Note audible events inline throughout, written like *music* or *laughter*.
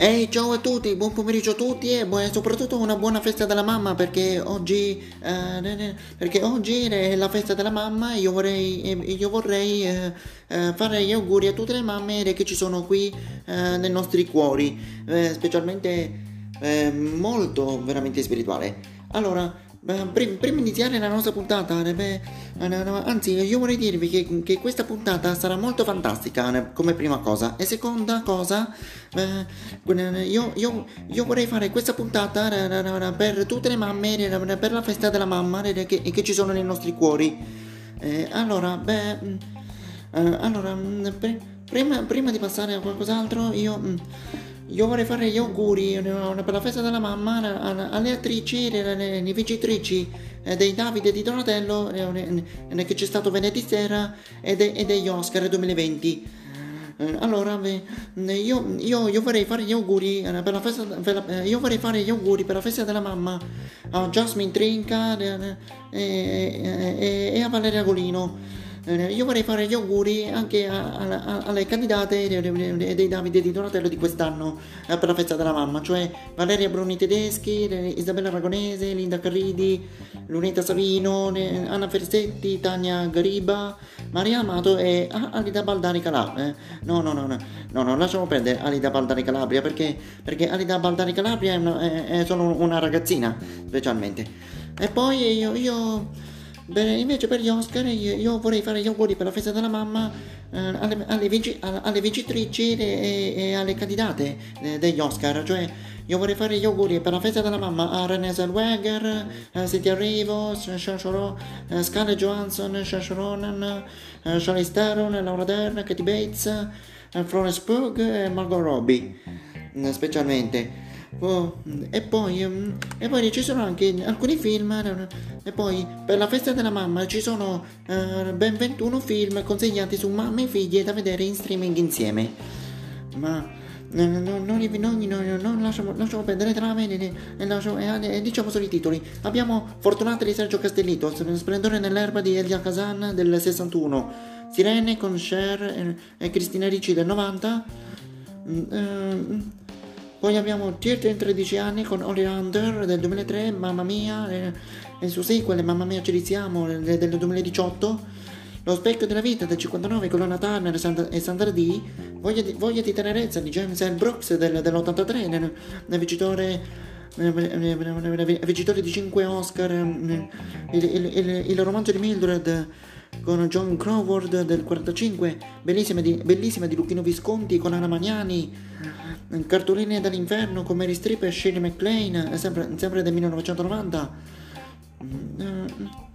Ehi, ciao a tutti, buon pomeriggio a tutti e bu- soprattutto una buona festa della mamma perché oggi, eh, perché oggi è la festa della mamma e io vorrei, eh, io vorrei eh, eh, fare gli auguri a tutte le mamme che ci sono qui eh, nei nostri cuori, eh, specialmente molto veramente spirituale. Allora, prima di iniziare la nostra puntata, anzi, io vorrei dirvi che, che questa puntata sarà molto fantastica come prima cosa. E seconda cosa, eh, io, io- io vorrei fare questa puntata per tutte le mamme, per la festa della mamma che, che ci sono nei nostri cuori. Eh, allora, beh, mm, eh, allora, mm, pri- prima, prima di passare a qualcos'altro, io, mm, io vorrei fare gli auguri eh, per la festa della mamma alle attrici, le, le- le vincitrici eh, dei Davide di Donatello eh, eh, che c'è stato venerdì sera e, de- degli Oscar 2020. Eh, Allora, io, io- io vorrei fare gli auguri per la festa, per la- io vorrei fare gli auguri per la festa della mamma a Jasmine Trinca e, e- e a Valeria Golino. Eh, Io vorrei fare gli auguri anche alle candidate dei, Davide di Donatello di quest'anno eh, per la festa della mamma, cioè Valeria Bruni Tedeschi, Isabella Aragonese, Linda Carridi, Lunetta Savino, Anna Fersetti, Tania Gariba, Maria Amato e A- Alida Baldani Calabria. Eh, No, no, no, no, no, no, lasciamo perdere Alida Baldani Calabria perché, perché Alida Baldani Calabria è, una- è- è solo una ragazzina, specialmente. E poi io, io Beh, invece per gli Oscar io, io vorrei fare gli auguri per la festa della mamma eh, alle, alle vinci- alle- vincitrici e, e alle candidate eh, degli Oscar, cioè io vorrei fare gli auguri per la festa della mamma a Renée Zellweger, eh, Cynthia Erivo, Saoirse Ro- eh, Scarlett Johansson, Saoirse Ronan, eh, Charlize Theron, Laura Dern, Katie Bates, eh, Florence Pugh e Margot Robbie, mm, specialmente. Oh, e poi, mm, e poi ci sono anche alcuni film eh, e poi per la festa della mamma ci sono eh, ben 21 film consigliati su mamme e figlie da vedere in streaming insieme. Ma no, no, no, non, non, non, lasciamo, lasciamo perdere trame e, e, lasciamo- e- diciamo solo i titoli. Abbiamo Fortunata di Sergio Castellito Splendore nell'erba di Elia Kazan del 61 Sirene con Cher e, e Cristina Ricci del 90 Mm, ehm, poi abbiamo Tirta in 13 anni con Holly Under del 2003, Mamma Mia, e, e il suo sequel Mamma Mia ci risiamo del, del 2018, Lo specchio della vita del 59 con Lana Turner e Sandra, Dee, Voglia di, Voglia di tenerezza di James L. Brooks del, dell'83, nel, nel vincitore eh, vincitore di 5 Oscar, eh, il, il- il- il romanzo di Mildred con John Crawford del 45, bellissima di, bellissima di Lucchino Visconti con Anna Magnani, cartoline dall'inferno con Mary Streep e Shirley MacLaine, sempre, sempre del 1990. Mm, eh,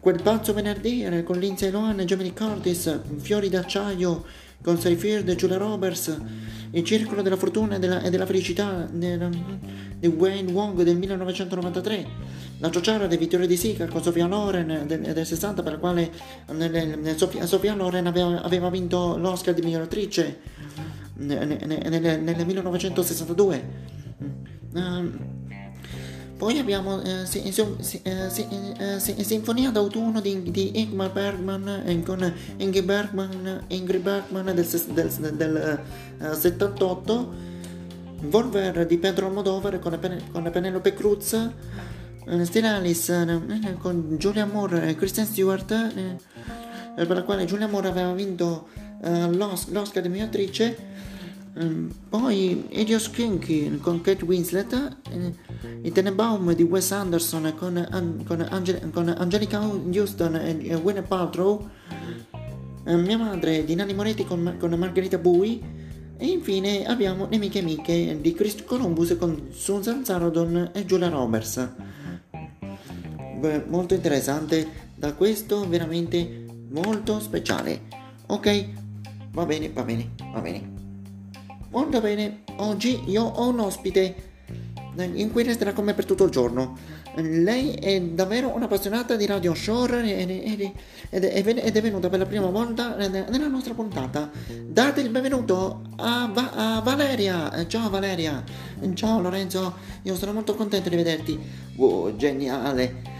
Quel pazzo venerdì con Lindsay Lohan e Jamie Curtis, Fiori d'acciaio con Seyfield e Julia Roberts, Il circolo della fortuna e della, e della felicità del- di Wayne Wong del 1993, La ciociara di Vittorio di Sica con Sofia Loren del, del 60 per la quale eh, nel- nel- Sofia, Sofia Loren aveva, aveva vinto l'Oscar di miglior attrice nel, nel- nel- nel 1962. Ehm, poi abbiamo eh, si- si- eh, si- eh, si- Sinfonia d'autunno di, di Ingmar Bergman eh, con Ingrid Bergman, Ingrid Bergman del, del, del, eh, 78 Volver di Pedro Almodovar con, Pen- con Penelope Cruz eh, Still Alice eh, con Julia Moore e Kristen Stewart eh, per la quale Julia Moore aveva vinto eh, l'Os- l'Oscar di miglior attrice. Ehm, poi Idios Kinky con Kate Winslet, eh, I Tenenbaum di Wes Anderson con, An- con, Ange- con Angelica Houston e, e Gwyneth Paltrow, eh, Mia madre di Nanni Moretti con, con Margherita Bui. E infine abbiamo Nemiche Amiche di Chris Columbus con Susan Sarandon e Julia Roberts. Molto interessante, da questo veramente molto speciale. Ok, va bene, va bene, va bene. Molto bene, oggi io ho un ospite eh, in cui resterà con me per tutto il giorno. Lei è davvero un'appassionata di Radio Shore ed, è venuta per la prima volta nella nostra puntata. Date il benvenuto a, Va- a Valeria. Ciao Valeria. Ciao Lorenzo, io sono molto contento di vederti. Wow, geniale.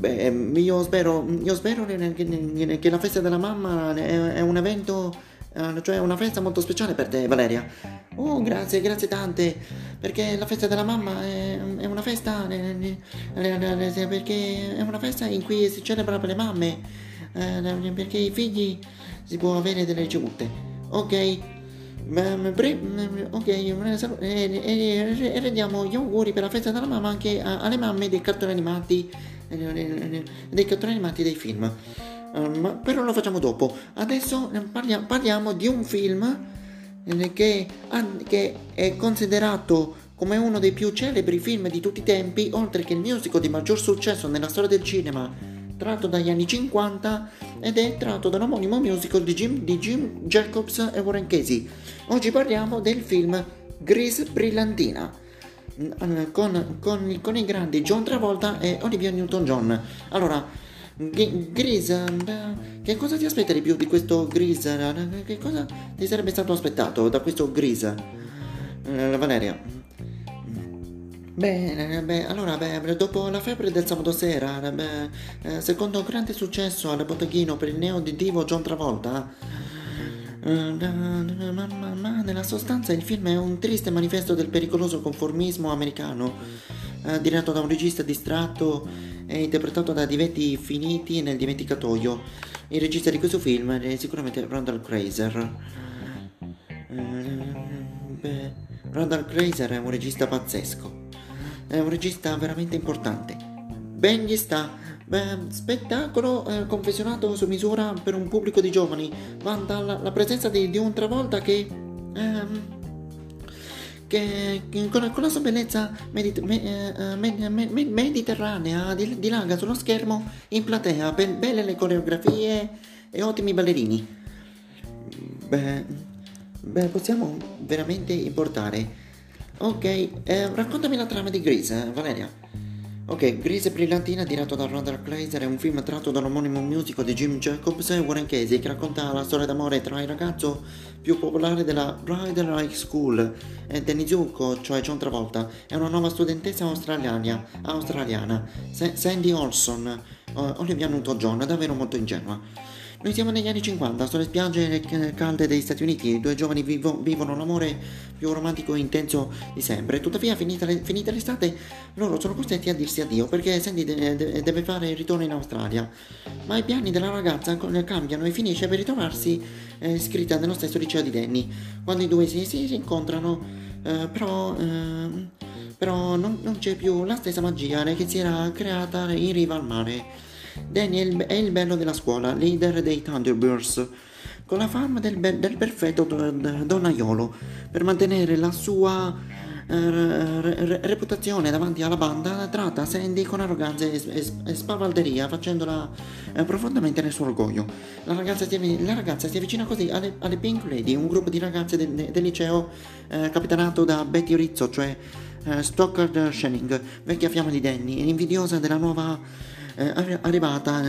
Beh, io spero, io spero che, che la festa della mamma è, è un evento eh, cioè una festa molto speciale per te, Valeria. Oh, grazie, grazie tante, perché la festa della mamma è, è una festa, perché è una festa in cui si celebra per le mamme, eh, perché i figli si può avere delle ricevute. Ok? Ok, e rendiamo gli auguri per la festa della mamma anche alle mamme dei cartoni animati, dei cartoni animati dei film. Um, però lo facciamo dopo. Adesso parliamo, parliamo di un film eh, che, che, è considerato come uno dei più celebri film di tutti i tempi, oltre che il musical di maggior successo nella storia del cinema, tratto dagli anni 50 ed è tratto da un omonimo musical di Jim, di Jim Jacobs e Warren Casey. Oggi parliamo del film Grease Brillantina. Mm, con, con, con i grandi John Travolta e Olivia Newton-John. Allora, Grisa, che cosa ti aspetta di più di questo Grisa? Che cosa ti sarebbe stato aspettato da questo Grisa? Eh, Valeria. Bene, beh, allora, beh, dopo la febbre del sabato sera, beh, eh, secondo grande successo al botteghino per il neo di Divo John Travolta, eh, nella sostanza il film è un triste manifesto del pericoloso conformismo americano, eh, diretto da un regista distratto è interpretato da divetti finiti nel dimenticatoio. Il regista di questo film è sicuramente Randall Kreiser. Beh, Randall Kreiser è un regista pazzesco. È un regista veramente importante. Ben gli sta. Beh, spettacolo eh, confessionato su misura per un pubblico di giovani. Vanta la, la presenza di, di un Travolta che... Ehm, che con, con la sua bellezza medit- me, uh, med- med- mediterranea dilaga sullo schermo in platea, be- belle le coreografie e ottimi ballerini. Beh, beh possiamo veramente importare. Ok, eh, raccontami la trama di Grease, eh, Valeria. Ok, Grease Brillantina diretto da Randall Kleiser è un film tratto dall'omonimo musical di Jim Jacobs e Warren Casey che racconta la storia d'amore tra il ragazzo più popolare della Rider High School e Danny Zuko, cioè John Travolta, e una nuova studentessa australiana, australiana. Sandy Olson, Olivia Newton-John, davvero molto ingenua. Noi siamo negli anni 50, sulle spiagge calde degli Stati Uniti, i due giovani vivo, vivono l'amore più romantico e intenso di sempre. Tuttavia, finita, le, finita, l'estate, loro sono costretti a dirsi addio perché Sandy de, de, deve fare il ritorno in Australia. Ma i piani della ragazza cambiano e finisce per ritrovarsi eh, iscritta nello stesso liceo di Danny. Quando i due si, si, si eh, però, eh, però non, non c'è più la stessa magia che si era creata in riva al mare. Daniel è il bello della scuola, leader dei Thunderbirds, con la fama del, be- del perfetto donnaiolo per mantenere la sua eh, re- reputazione davanti alla banda tratta Sandy con arroganza e, e, e spavalderia facendola eh, profondamente nel suo orgoglio. La ragazza, si, la ragazza si avvicina così alle, alle, Pink Lady, un gruppo di ragazze del, del liceo eh, capitanato da Betty Rizzo, cioè eh, Stockard Shanning, vecchia fiamma di Danny, invidiosa della nuova eh, arrivata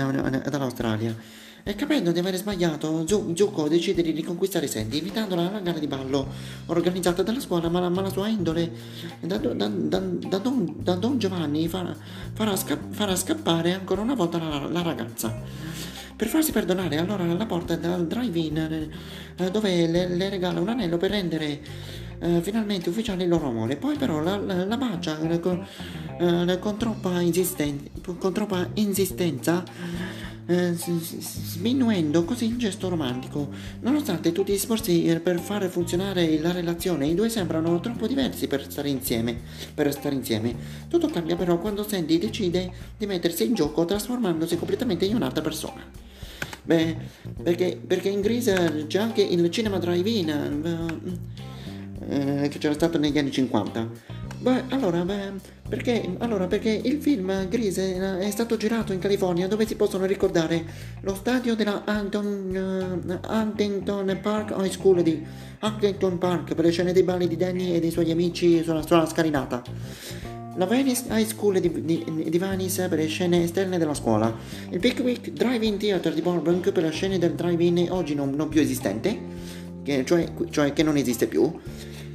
dall'Australia. E capendo di aver sbagliato, Zuko decide di riconquistare Sandy, invitandola alla gara di ballo organizzata dalla scuola, ma la, ma la sua indole da, da, da, da don, don, Giovanni farà, farà, scapp- farà, scappare ancora una volta la, la, ragazza. Per farsi perdonare, allora la porta dal drive-in eh, dove le, le regala un anello per rendere eh, finalmente ufficiale il loro amore. Poi però la, la, la bacia eh, con, eh, con, troppa con, troppa insistenza, eh, sminuendo così il gesto romantico. Nonostante tutti gli sforzi per fare funzionare la relazione, i due sembrano troppo diversi per stare insieme. Per stare insieme. Tutto cambia però quando Sandy decide di mettersi in gioco trasformandosi completamente in un'altra persona. Beh, perché, perché in Grease c'è anche il cinema drive-in eh, che c'era stato negli anni 50. Beh, allora, beh, perché, allora, perché il film Grise è stato girato in California dove si possono ricordare lo stadio della Huntington, uh, Park High School di Huntington Park per le scene dei balli di Danny e dei suoi amici sulla, sulla scalinata. La Venice High School di, di, di, Venice per le scene esterne della scuola. Il Pickwick Drive-In Theater di Burbank per le scene del drive-in oggi non, non più esistente, che, cioè, cioè che non esiste più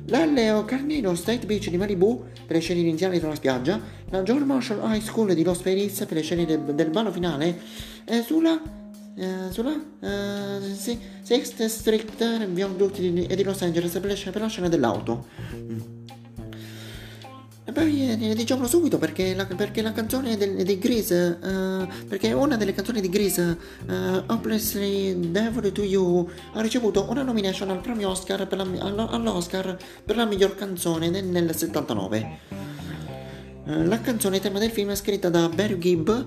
l'Alleo Carnino State Beach di Malibu per le scene iniziali sulla spiaggia, la George Marshall High School di Los Feliz per le scene del, del ballo finale, e sulla eh, sulla sì, Sixth Street viadotti di, di Los Angeles per, le, per la scena dell'auto. E poi eh, diciamolo subito perché la, perché la canzone di Grease, uh, perché una delle canzoni di Grease, uh, Hopelessly Devil to You, ha ricevuto una nomination al premio Oscar per la, all'Oscar per la miglior canzone nel, nel 79. Uh, la canzone tema del film è scritta da Barry Gibb, uh,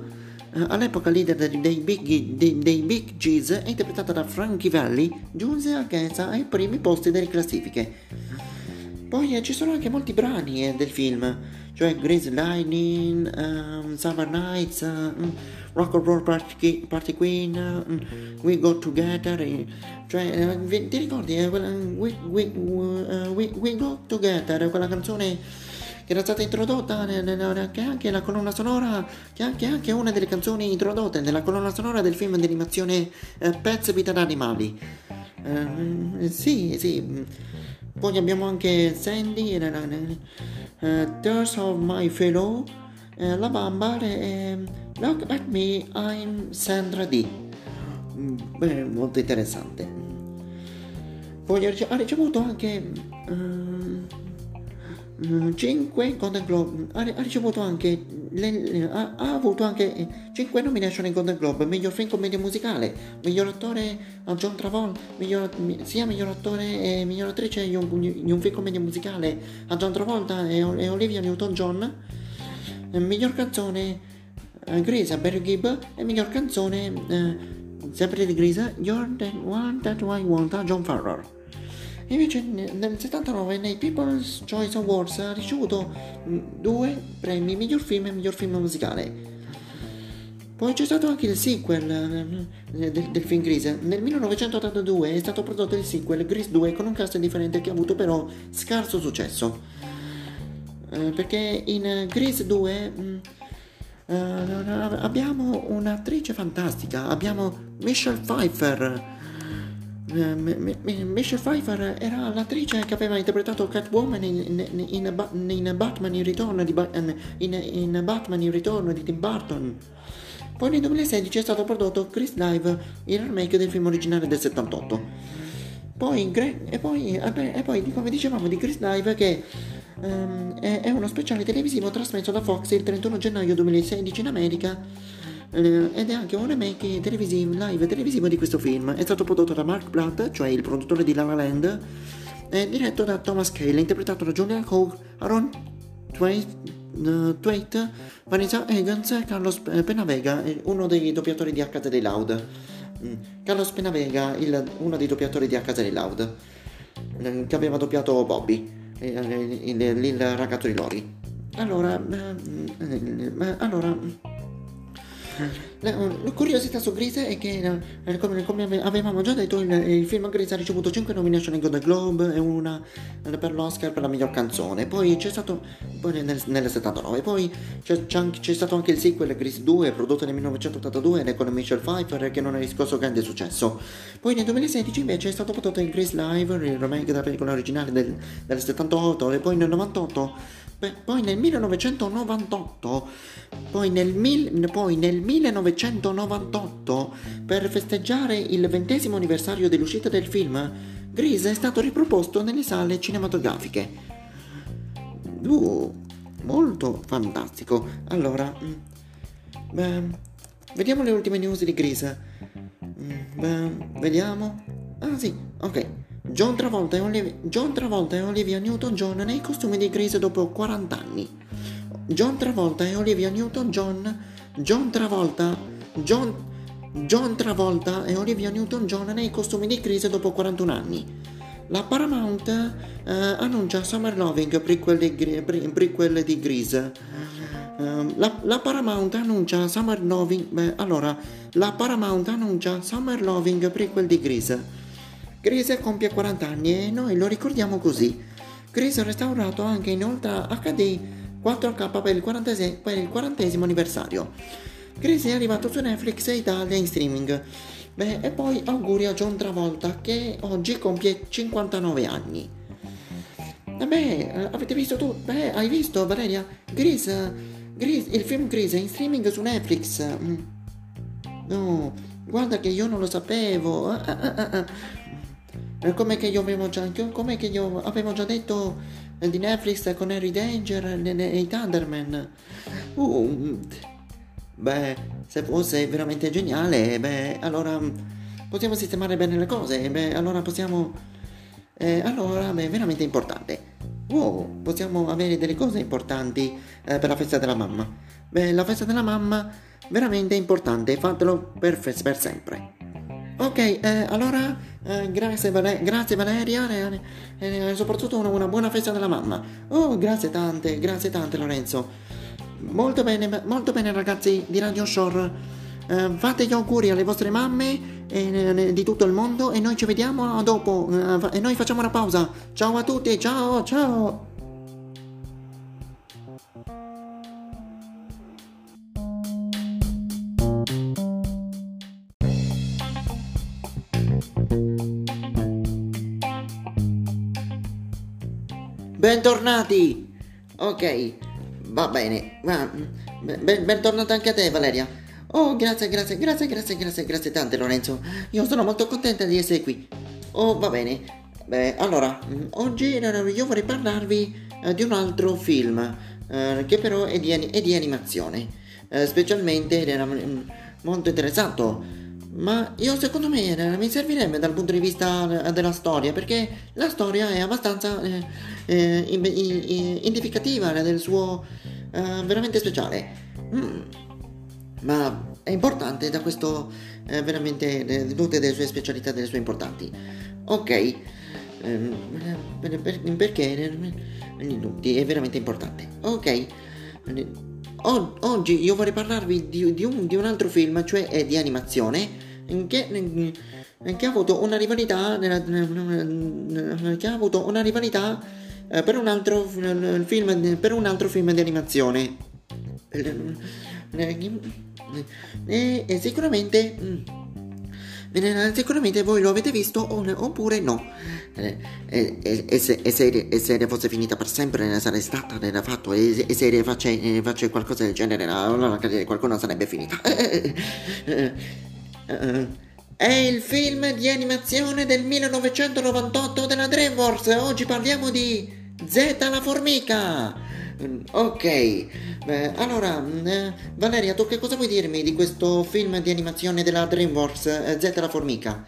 all'epoca leader dei Big, dei, dei Big G's e interpretata da Frankie Valli, giunse anch'essa ai primi posti delle classifiche. Poi eh, ci sono anche molti brani eh, del film, cioè Grace Lightning, um, Summer Nights, uh, Rock and Roll Party, Queen, uh, We Go Together, eh, cioè uh, ti ricordi eh, quella, we, we, we, we, Go Together, quella canzone che era stata introdotta che anche la colonna sonora, che anche, anche una delle canzoni introdotte nella colonna sonora del film d'animazione Pets Vita d'Animali. sì, sì. Poi abbiamo anche Sandy, uh, Tears of My Fellow, uh, La Bamba e Look at Me, I'm Sandra D. Mm, beh, molto interessante. Poi ha ricevuto anche... Uh, 5 Golden Globe. Ha, ricevuto anche le, ha, ha, avuto anche 5 nomination in Golden Globe. Miglior film commedia musicale miglior attore a John Travolta miglior, sia miglior attore e miglior attrice in un, in un film commedia musicale a John Travolta e, e Olivia Newton-John. Miglior canzone eh, Grease a Barry Gibb. E miglior canzone eh, sempre di Grease You're the one that I want a John Farrar Invece nel 79 nei People's Choice Awards ha ricevuto mm, due premi miglior film e miglior film musicale. Poi c'è stato anche il sequel eh, del, del, film Grease. Nel 1982 è stato prodotto il sequel Grease 2 con un cast differente che ha avuto però scarso successo. Eh, perché in Grease 2 mh, uh, abbiamo un'attrice fantastica, abbiamo Michelle Pfeiffer eh, Michelle Pfeiffer era l'attrice che aveva interpretato Catwoman in, in, in, in Batman in ritorno di, in, Batman in ritorno di Tim Burton. Poi nel 2016 è stato prodotto Chris Live, il remake del film originale del 78. Poi, e, poi, e poi, come dicevamo di Chris Live, che um, è, è uno speciale televisivo trasmesso da Fox il 31 gennaio 2016 in America eh, ed è anche un remake televisivo, live televisivo di questo film. È stato prodotto da Mark Platt, cioè il produttore di La La Land, e diretto da Thomas Cale, interpretato da Julian Hogue, Aaron Twait, uh, Twait Vanessa Higgins e Carlos Penavega, uno dei doppiatori di Casa dei Loud. Mm. Carlos Penavega, il, uno dei doppiatori di Casa dei Loud, eh, che aveva doppiato Bobby, il, il, il ragazzo di Lori. Allora, eh, allora la, la curiosità su Grease è che, eh, come, come, avevamo già detto, il, il, film Grease ha ricevuto 5 nomination ai Golden Globe e una eh, per l'Oscar per la miglior canzone. Poi c'è stato, poi nel, nel 79, poi c'è, c'è, c'è, stato anche il sequel Grease 2, prodotto nel 1982 con Michelle Pfeiffer, che non ha riscosso grande successo. Poi nel 2016 invece è stato prodotto il Grease Live, il remake della pellicola originale del, del 78, e poi nel 98 Beh, poi nel 1998, poi nel, mil, poi nel 1998, per festeggiare il ventesimo anniversario dell'uscita del film, Grease è stato riproposto nelle sale cinematografiche. Uh, molto fantastico. Allora, mm, beh, vediamo le ultime news di Grease. Mm, beh, vediamo. Ah sì, ok. John Travolta, e Olivia, John Travolta e Olivia Newton-John nei costumi di Grease dopo 40 anni. John Travolta e Olivia Newton-John, John Travolta, John, John Travolta e Olivia Newton-John nei costumi di Grease dopo 41 anni. La Paramount eh, annuncia Summer Loving, prequel di, prequel di Grease. Uh, la, la, Paramount annuncia Summer Loving. Beh, allora, la Paramount annuncia Summer Loving prequel di Grease. Grease compie 40 anni e noi lo ricordiamo così. Grease restaurato anche in Ultra HD 4K per il, 40, per il 40 anniversario. Grease è arrivato su Netflix e Italia in streaming. Beh, e poi auguri a John Travolta che oggi compie 59 anni. Beh, avete visto tu? Beh, hai visto Valeria? Grease, Grease, il film Grease è in streaming su Netflix. Mm. No, guarda che io non lo sapevo. Ah, ah, ah, ah. Come che io avevo già, come che io avevo già detto di Netflix con Harry Danger e- i Thunderman. Uh, beh, se fosse veramente geniale, beh, allora possiamo sistemare bene le cose. Beh, allora possiamo... eh, allora, beh, veramente importante. Wow, possiamo avere delle cose importanti eh, per la festa della mamma. Beh, la festa della mamma veramente importante, fatelo per, per sempre. Ok, eh, allora eh, grazie, Vale- grazie Valeria e eh, eh, soprattutto una, una buona festa della mamma. Oh, grazie tante, grazie tante Lorenzo. Molto bene, molto bene ragazzi di Radio Shore. Eh, fate gli auguri alle vostre mamme eh, di tutto il mondo e noi ci vediamo dopo e noi facciamo una pausa. Ciao a tutti, ciao, ciao. Bentornati! Ok, va bene. Va- ben- bentornata anche a te, Valeria. Oh, grazie, grazie, grazie, grazie, grazie, grazie tante, Lorenzo. Io sono molto contenta di essere qui. Oh, va bene. Beh, allora, oggi io vorrei parlarvi eh, di un altro film, eh, che però è di, è di animazione. Eh, specialmente era molto interessato. Ma io secondo me eh, mi servirebbe dal punto di vista eh, della storia, perché la storia è abbastanza eh, eh, in- in- identificativa del suo eh, veramente speciale. Mm. Ma è importante da questo eh, veramente eh, tutte le sue specialità, delle sue importanti. Ok, ehm, per- per- perché eh, è veramente importante. Ok, eh, o- oggi io vorrei parlarvi di, di un, di un altro film, cioè eh, di animazione, che, eh, che ha avuto una rivalità, nella- che ha avuto una rivalità eh, per un altro film, per un altro film di animazione. E, e sicuramente mm, eh, sicuramente voi lo avete visto oppure no. Eh, e, e- e se, e e se fosse finita per sempre ne sarebbe stata ne fatto e, se ne faccia, ne faccia qualcosa del genere allora qualcuno sarebbe finita *laughs* Eh, è il film di animazione del 1998 della DreamWorks. Oggi parliamo di Z la formica. Mm, Ok, Beh, allora, mm, eh, Valeria, tu che cosa vuoi dirmi di questo film di animazione della DreamWorks, eh, Z la formica?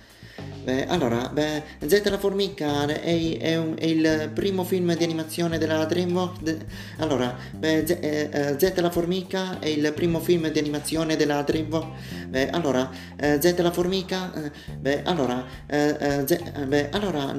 Beh, allora, beh, Z la formica è, è un- è il primo film di animazione della DreamWorks. de- allora, beh, Z, eh, eh, Z la formica è il primo film di animazione della DreamWorks. Beh, allora, eh, Z la formica. eh, beh, allora, eh, Z, eh, beh, allora,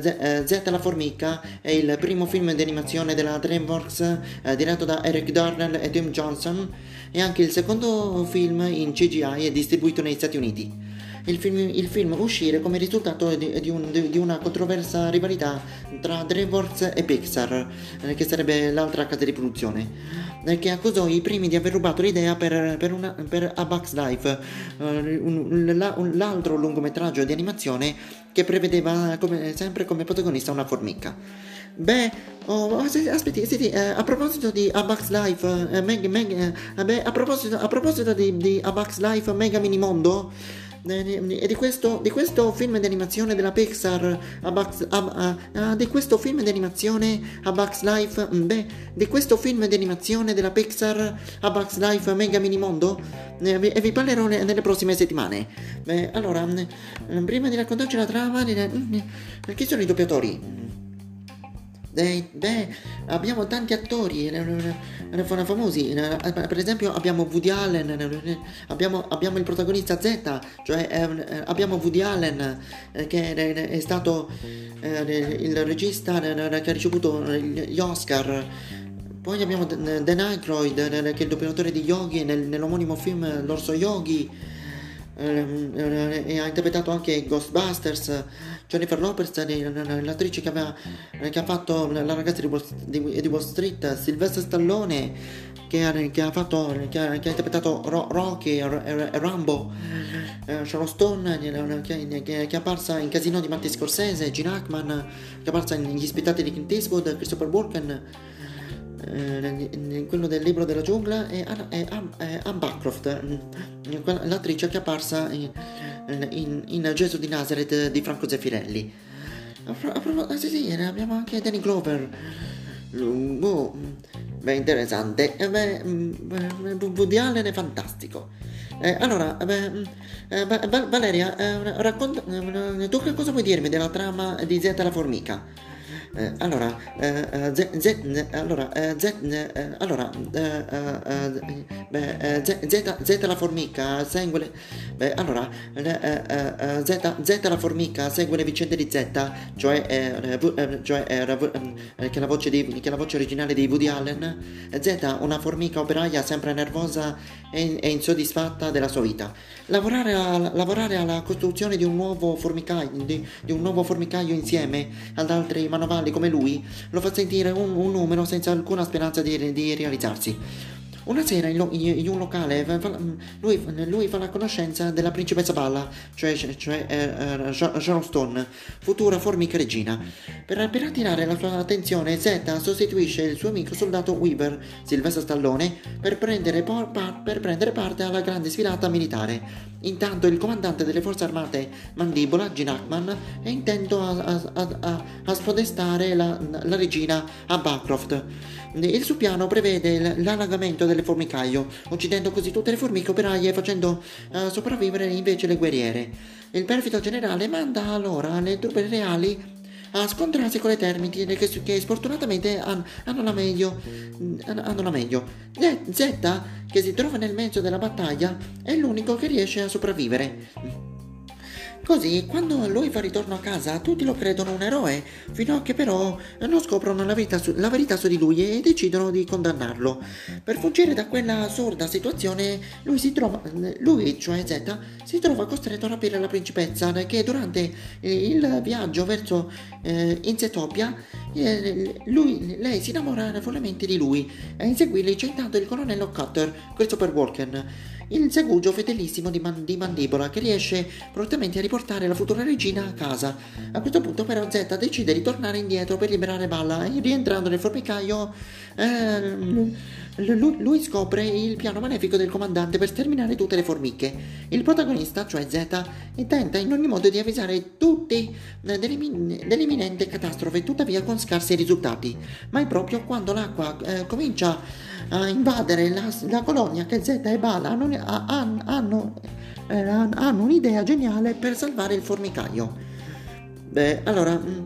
Z, Z la formica è il primo film di animazione della DreamWorks diretto da Eric Darnell e Tim Johnson. E anche il secondo film in CGI è distribuito negli Stati Uniti il film, il film uscire come risultato di, di un- di- una controversa rivalità tra DreamWorks e Pixar, eh, che sarebbe l'altra casa di produzione, eh, che accusò i primi di aver rubato l'idea per, per, una, per A Bug's Life, eh, un- la- un- l'altro lungometraggio di animazione che prevedeva come- sempre come protagonista una formica. Beh, oh, oh, aspetti, sì, eh, a proposito di A Bug's Life, eh, Meg- Meg- eh, beh, a proposito, a proposito di, di A Bug's Life Mega Minimondo, e di questo, di questo film di animazione della Pixar, A Bug's, a- a- di questo film di animazione A Bug's Life, mm, beh, di questo film di animazione della Pixar, A Bug's Life Mega Minimondo, eh, vi- e vi parlerò ne- nelle prossime settimane. Beh, allora, mm, prima di raccontarci la trama, eh, mm, chi sono i doppiatori? Beh, beh, abbiamo tanti attori eh, eh, eh, famosi, eh, per esempio abbiamo Woody Allen, eh, abbiamo, abbiamo il protagonista Z, cioè eh, eh, abbiamo Woody Allen eh, che è, stato eh, il regista eh, che ha ricevuto gli Oscar, poi abbiamo Dan Aykroyd eh, che è il doppiatore di Yogi nel- nell'omonimo film L'Orso Yogi, ehm, eh, e ha interpretato anche Ghostbusters, Jennifer Lopez, eh, l'attrice che, aveva, eh, che ha fatto la ragazza di Wall, di- di Wall Street, Sylvester Stallone, che ha, che ha fatto, che ha, ha interpretato Ro, Rocky e Rambo, eh, Stone, che, è apparsa in Casino di Martin Scorsese, Gene Hackman, che è apparsa negli Spittati di Clint Eastwood, Christopher Walken, eh, quello del libro della giungla, e Anne Bancroft, l'attrice che è apparsa in, in, in Gesù di Nazareth di Franco Zeffirelli. Ah, sì, sì, abbiamo anche Danny Glover. Lungo, beh, interessante. Eh, beh, mm, Woody Allen è fantastico. Eh, allora, beh, mm, eh, Valeria, eh, racconta, eh, tu che cosa vuoi dirmi della trama di Zeta la formica? Eh, allora, eh, eh Z, allora, Z, allora, Z, Z, la formica segue le, allora, Z, Z la formica segue le vicende di Z, cioè, che, che la voce originale di Woody Allen, Z, una formica operaia sempre nervosa e, e insoddisfatta della sua vita. Lavorare, a, lavorare alla costruzione di un nuovo formicaio, di, di un nuovo formicaio insieme ad altri manovali come lui lo fa sentire un, un numero senza alcuna speranza di, di realizzarsi. Una sera in, lo, in un locale lui, lui, fa la conoscenza della principessa Balla, cioè, cioè eh, Sharon Stone, futura formica regina. Per, per, attirare la sua attenzione, Zeta sostituisce il suo amico soldato Weaver, Silvestre Stallone, per prendere, por, per prendere parte alla grande sfilata militare. Intanto il comandante delle forze armate, Mandibola, Gene Hackman, è intento a, a, a, a spodestare la, la regina a Bancroft. Il suo piano prevede l'allargamento delle formicaio, uccidendo così tutte le formiche operaie e facendo uh, sopravvivere invece le guerriere. Il perfido generale manda allora le truppe reali a scontrarsi con le termiti che, che sfortunatamente hanno, hanno, la meglio. Hanno la meglio. Zeta, che si trova nel mezzo della battaglia, è l'unico che riesce a sopravvivere. Così, quando lui fa ritorno a casa, tutti lo credono un eroe, fino a che però non scoprono la verità, su, la verità su di lui e decidono di condannarlo. Per fuggire da quella assurda situazione, lui si trova, lui, cioè Z, si trova costretto a rapire la principessa che durante il viaggio verso eh, Inzetopia, eh, lui, lei si innamora follemente di lui e inseguirli c'è intanto il colonnello Cutter, Christopher Walken il segugio fedelissimo di, Man- di Mandibola che riesce prontamente a riportare la futura regina a casa. A questo punto però Z decide di tornare indietro per liberare Balla e rientrando nel formicaio eh, lui scopre il piano malefico del comandante per sterminare tutte le formiche. Il protagonista, cioè Z, tenta in ogni modo di avvisare tutti dell'imminente catastrofe, tuttavia con scarsi risultati. Ma è proprio quando l'acqua eh, comincia a invadere la, la, colonia che Z e Bala hanno, hanno, eh, hanno un'idea geniale per salvare il formicaio. Beh, allora, mm,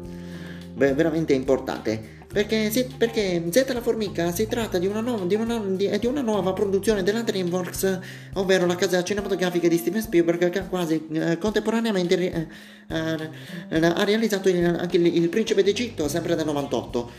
beh, veramente importante. Perché, si, perché Z la formica si tratta di una, nuova, di, una, di, di una, nuova produzione della DreamWorks, ovvero la casa cinematografica di Steven Spielberg che quasi eh, contemporaneamente eh, eh, ha realizzato il, anche il, il Principe d'Egitto, sempre del 98.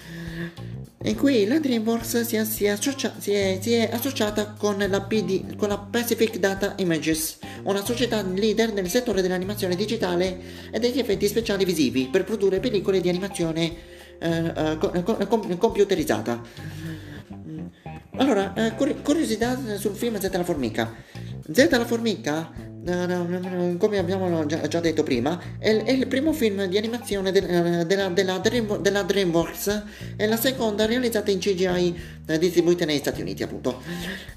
E qui la DreamWorks si è, si, è associa, si, è, si è, associata con la, PD, con la Pacific Data Images, una società leader nel settore dell'animazione digitale e degli effetti speciali visivi per produrre pellicole di animazione eh, eh, eh computerizzata. Allora, eh, curiosità sul film Z la formica. Z la formica, come abbiamo già, detto prima, è, il primo film di animazione della, della, della DreamWorks e la seconda realizzata in CGI distribuita negli Stati Uniti, appunto.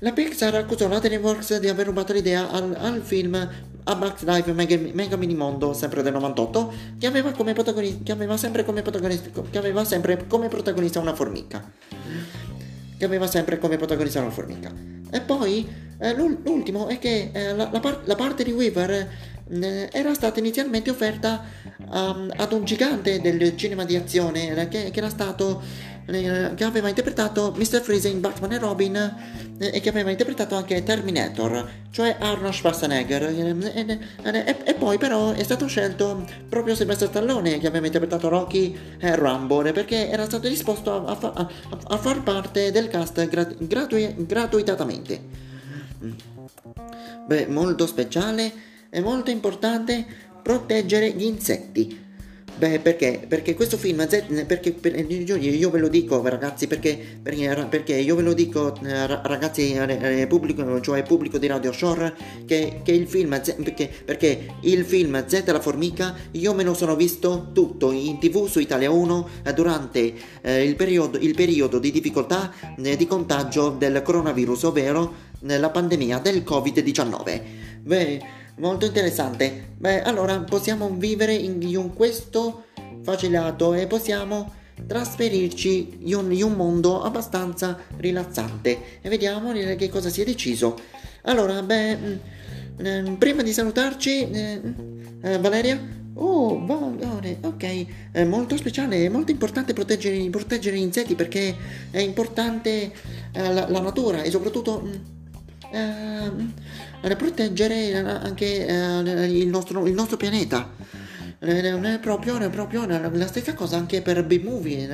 La Pixar accusò la DreamWorks di aver rubato l'idea al, al film a Bugs Life Mega, Mega Minimondo, sempre del 98, che aveva, come protagonista, che aveva sempre come protagonista, che aveva sempre come protagonista una formica. Che aveva sempre come protagonista una formica. E poi eh, l'ultimo è che eh, la, la, par- la, parte di Weaver eh, era stata inizialmente offerta um, ad un gigante del cinema di azione eh, che, che era stato che aveva interpretato Mr. Freeze in Batman e Robin eh, e che aveva interpretato anche Terminator, cioè Arnold Schwarzenegger. E, poi però è stato scelto proprio Sylvester Stallone che aveva interpretato Rocky e Rambo perché era stato disposto a, a, a, far parte del cast grat- gratui- gratuitamente. Beh, molto speciale e molto importante proteggere gli insetti Beh, perché? Perché questo film, perché, per, io ve lo dico ragazzi, perché, perché io ve lo dico ragazzi, eh, pubblico, cioè pubblico di Radio Shore, che, che il film, perché, perché, il film Z la formica, io me lo sono visto tutto in tv su Italia 1 eh, durante eh, il, periodo, il, periodo, di difficoltà eh, di contagio del coronavirus, ovvero eh, la pandemia del Covid-19. Beh, molto interessante. Beh, allora possiamo vivere in, questo facilato e possiamo trasferirci in un, mondo abbastanza rilassante e vediamo che cosa si è deciso. Allora, beh, mm, eh, prima di salutarci, eh, eh, Valeria. Oh, Valore, ok, è molto speciale, è molto importante proteggere, proteggere gli insetti perché è importante eh, la, la, natura e soprattutto mm, eh, proteggere anche eh, il nostro, il nostro pianeta. Non è proprio, proprio la stessa cosa anche per B-Movie,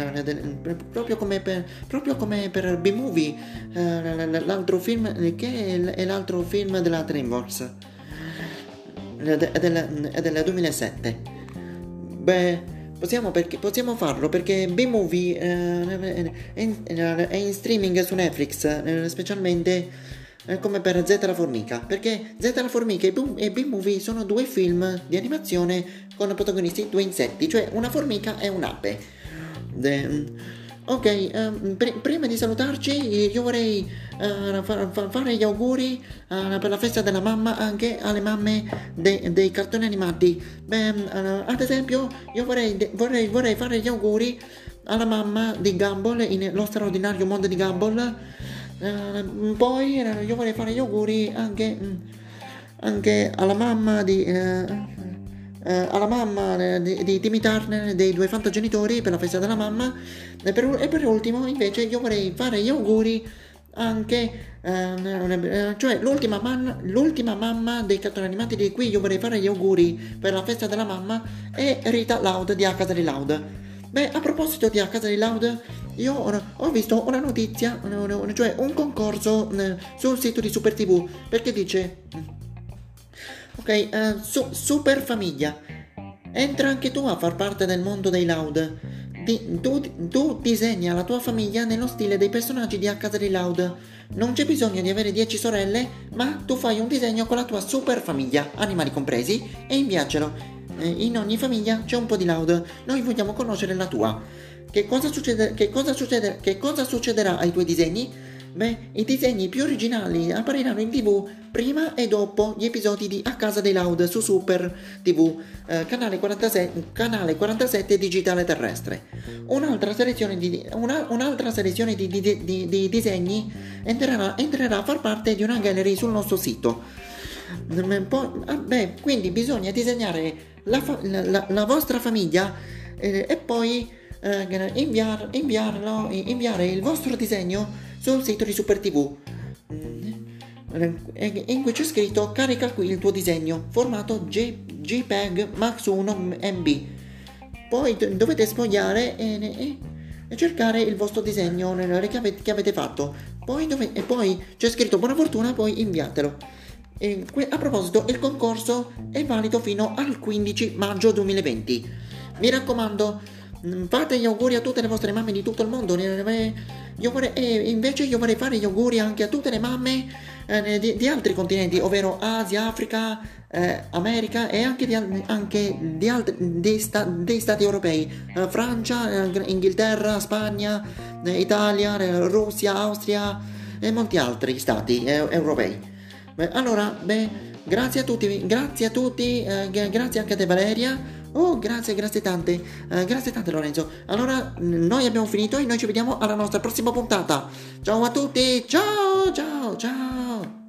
proprio come per, proprio come per B-Movie, l'altro film che è l'altro film della DreamWorks, del, del 2007. Beh, possiamo, perché, possiamo farlo perché B-Movie eh, è, in, è in streaming su Netflix, eh, specialmente eh, come per Z la formica, perché Z la formica e B-Movie sono due film di animazione con protagonisti due insetti, cioè una formica e un'ape. De, ok, um, pr- prima di salutarci io vorrei uh, fa- fa- fare gli auguri uh, per la festa della mamma anche alle mamme de- dei cartoni animati. Beh, uh, ad esempio io vorrei, de- vorrei, vorrei, fare gli auguri alla mamma di Gumball in Lo straordinario mondo di Gumball Uh, poi uh, io vorrei fare gli auguri anche, mm, anche alla mamma di... Uh, alla mamma di, di Timmy Turner dei due fantagenitori per la festa della mamma. E per, e per ultimo invece io vorrei fare gli auguri anche cioè l'ultima, man, l'ultima mamma dei cartoni animati di cui io vorrei fare gli auguri per la festa della mamma è Rita Loud di A Casa di Loud beh a proposito di A Casa di Loud io ho visto una notizia, cioè un concorso eh, sul sito di Super TV, perché dice... Ok, uh, su, Super Famiglia. Entra anche tu a far parte del mondo dei Loud. Di, tu, tu, disegna la tua famiglia nello stile dei personaggi di A Casa di Loud. Non c'è bisogno di avere 10 sorelle, ma tu fai un disegno con la tua super famiglia, animali compresi, e inviacelo. Eh, in ogni famiglia c'è un po' di Loud. Noi vogliamo conoscere la tua. Che cosa, succede, che, cosa succede, che cosa succederà ai tuoi disegni? Beh, i disegni più originali appariranno in tv prima e dopo gli episodi di A Casa dei Loud su Super TV, eh, canale, 47, canale 47 digitale terrestre. Un'altra selezione di, una, un'altra selezione di, di, di disegni entrerà, entrerà, a far parte di una gallery sul nostro sito. Poi, ah, beh, quindi bisogna disegnare la, la, la, la vostra famiglia eh, e poi eh, inviar, inviarlo, inviare il vostro disegno sul sito di Super TV mm, eh, in cui c'è scritto carica qui il tuo disegno formato J, JPEG Max 1 MB poi dovete sfogliare e, e, e, cercare il vostro disegno che avete, che avete fatto. Poi, dove, e poi c'è scritto buona fortuna poi inviatelo e, a proposito il concorso è valido fino al 15 maggio 2020 mi raccomando Mm, fate gli auguri a tutte le vostre mamme di tutto il mondo. Io vorrei, e invece io vorrei fare gli auguri anche a tutte le mamme eh, di, di, altri continenti, ovvero Asia, Africa, eh, America e anche, di, anche di altri, dei, sta, dei, stati europei. Eh, Francia, eh, Inghilterra, Spagna, eh, Italia, eh, Russia, Austria e molti altri stati europei. Beh, allora, beh, grazie a tutti, grazie a tutti, eh, grazie anche a te Valeria. Oh, grazie, grazie tante, eh, grazie tante Lorenzo. Allora, noi abbiamo finito e noi ci vediamo alla nostra prossima puntata. Ciao a tutti, ciao, ciao, ciao.